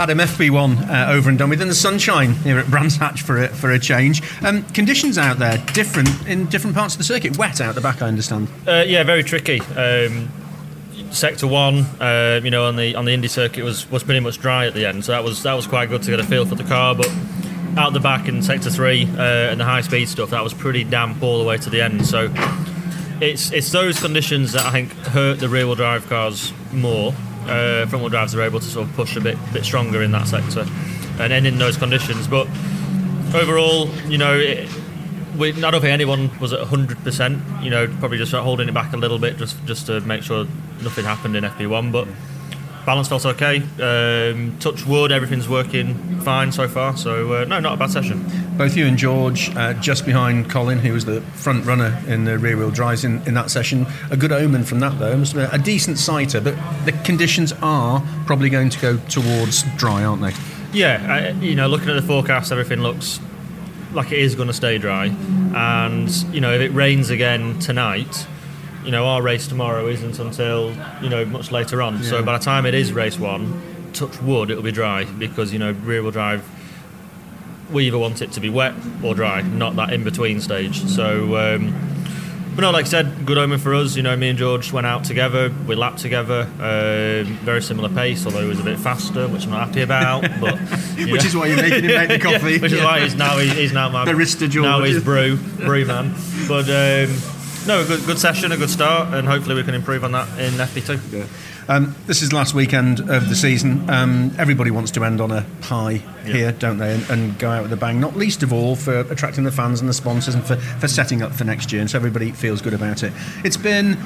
Adam FP1 uh, over and done with in the sunshine here at Brands Hatch for a, for a change. Um, conditions out there different in different parts of the circuit. Wet out the back, I understand. Uh, yeah, very tricky. Um, sector one, uh, you know, on the on the Indy circuit was, was pretty much dry at the end, so that was that was quite good to get a feel for the car. But out the back in sector three uh, and the high speed stuff, that was pretty damp all the way to the end. So it's it's those conditions that I think hurt the rear wheel drive cars more. Uh, front wheel drives are able to sort of push a bit bit stronger in that sector, and then in those conditions. But overall, you know. It, we, I don't think anyone was at 100%. You know, probably just holding it back a little bit, just just to make sure nothing happened in FP1. But balance felt okay. Um, touch wood, everything's working fine so far. So uh, no, not a bad session. Both you and George, uh, just behind Colin, who was the front runner in the rear wheel drives in, in that session. A good omen from that though. Must have been a decent sighter, but the conditions are probably going to go towards dry, aren't they? Yeah, I, you know, looking at the forecast, everything looks like it is going to stay dry. And you know, if it rains again tonight, you know, our race tomorrow isn't until you know much later on. Yeah. So by the time it is race one, touch wood, it'll be dry because you know rear wheel drive. We either want it to be wet or dry, not that in between stage. So. Um, but no, like I said, good omen for us. You know, me and George went out together. We lapped together. Um, very similar pace, although he was a bit faster, which I'm not happy about. But which know. is why you're making him make the coffee. yeah, which is why he's now he's now my barista George. Now he's brew brew man. But um, no, a good good session, a good start, and hopefully we can improve on that in FP2. Yeah. Um, this is the last weekend of the season. Um, everybody wants to end on a high yeah. here, don't they? And, and, go out with a bang. Not least of all for attracting the fans and the sponsors and for, for setting up for next year. And so everybody feels good about it. It's been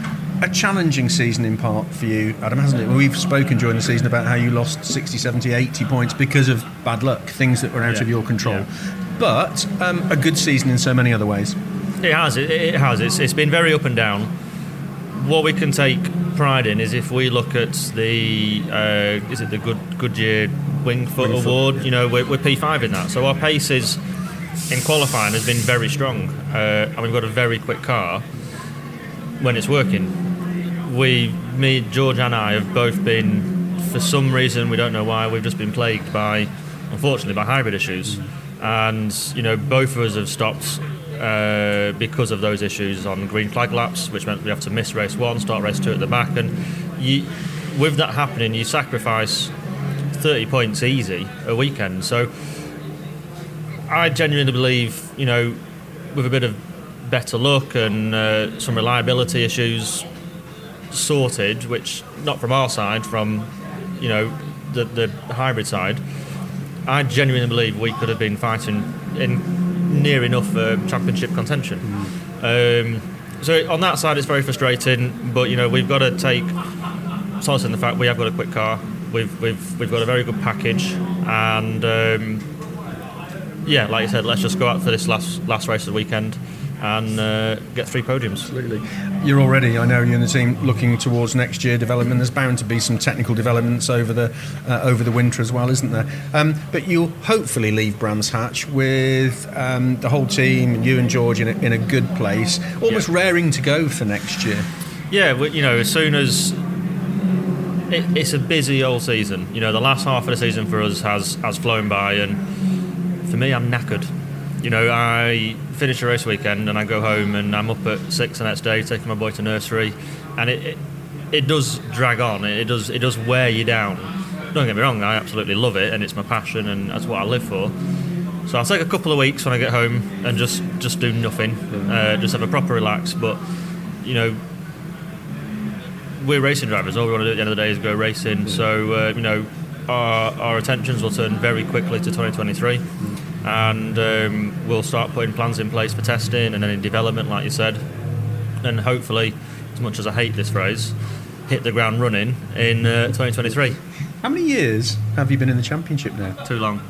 a challenging season in part for you, Adam, hasn't it? We've spoken during the season about how you lost 60, 70, 80 points because of bad luck, things that were out yeah. of your control. But um, a good season in so many other ways. It has. It, it has. It's, it's been very up and down. What we can take pride in is if we look at the uh, is it the Good Goodyear Wing Foot Wing Award? Foot. You know, we're, we're, P5 in that, so our pace is in qualifying has been very strong, uh, and we've got a very quick car when it's working. We, me, George, and I have both been, for some reason we don't know why, we've just been plagued by, unfortunately, by hybrid issues, mm. and you know, both of us have stopped uh, because of those issues on green flag laps, which meant we have to miss race one, start race two at the back, and you, with that happening, you sacrifice 30 points easy a weekend. So I genuinely believe, you know, with a bit of better luck and uh, some reliability issues sorted, which not from our side, from you know the the hybrid side, I genuinely believe we could have been fighting in near enough uh, championship contention. Mm. Um, so on that side, it's very frustrating. But you know, we've got to take solace in the fact we have got a quick car. We've we've we've got a very good package, and um, yeah, like I said, let's just go out for this last last race of the weekend and uh, get three podiums. Absolutely. You're already, I know, you and the team looking towards next year development. There's bound to be some technical developments over the uh, over the winter as well, isn't there? Um, but you'll hopefully leave Brands Hatch with um, the whole team and you and George in a, in a good place, almost yeah. raring to go for next year. Yeah, you know, as soon as it, it's a busy old season. You know, the last half of the season for us has has flown by, and for me, I'm knackered. You know, I finish a race weekend and I go home and I'm up at six the next day taking my boy to nursery, and it, it, it does drag on. It does it does wear you down. Don't get me wrong, I absolutely love it and it's my passion and that's what I live for. So I'll take a couple of weeks when I get home and just just do nothing, uh, just have a proper relax. But you know, we're racing drivers. All we want to do at the end of the day is go racing. So uh, you know, our, our attentions will turn very quickly to 2023 and um, we'll start putting plans in place for testing and then in development, like you said, and hopefully, as much as I hate this phrase, hit the ground running in uh, 2023. How many years have you been in the championship now? Too long.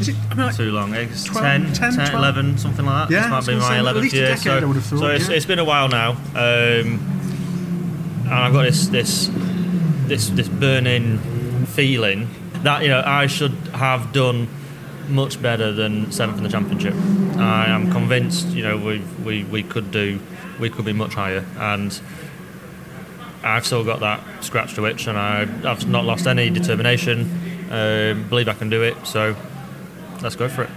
Is it I mean, like too long? It's 12, 10, 10, 10 11, something like that. Yeah, this might be my 11th year. so, thought, so it's, yeah. it's been a while now, um, and I've got this this this this burning feeling that you know I should have done much better than seventh in the championship. I am convinced, you know, we we we could do, we could be much higher, and I've still got that scratch to itch, and I, I've not lost any determination. Um, believe I can do it. So let's go for it.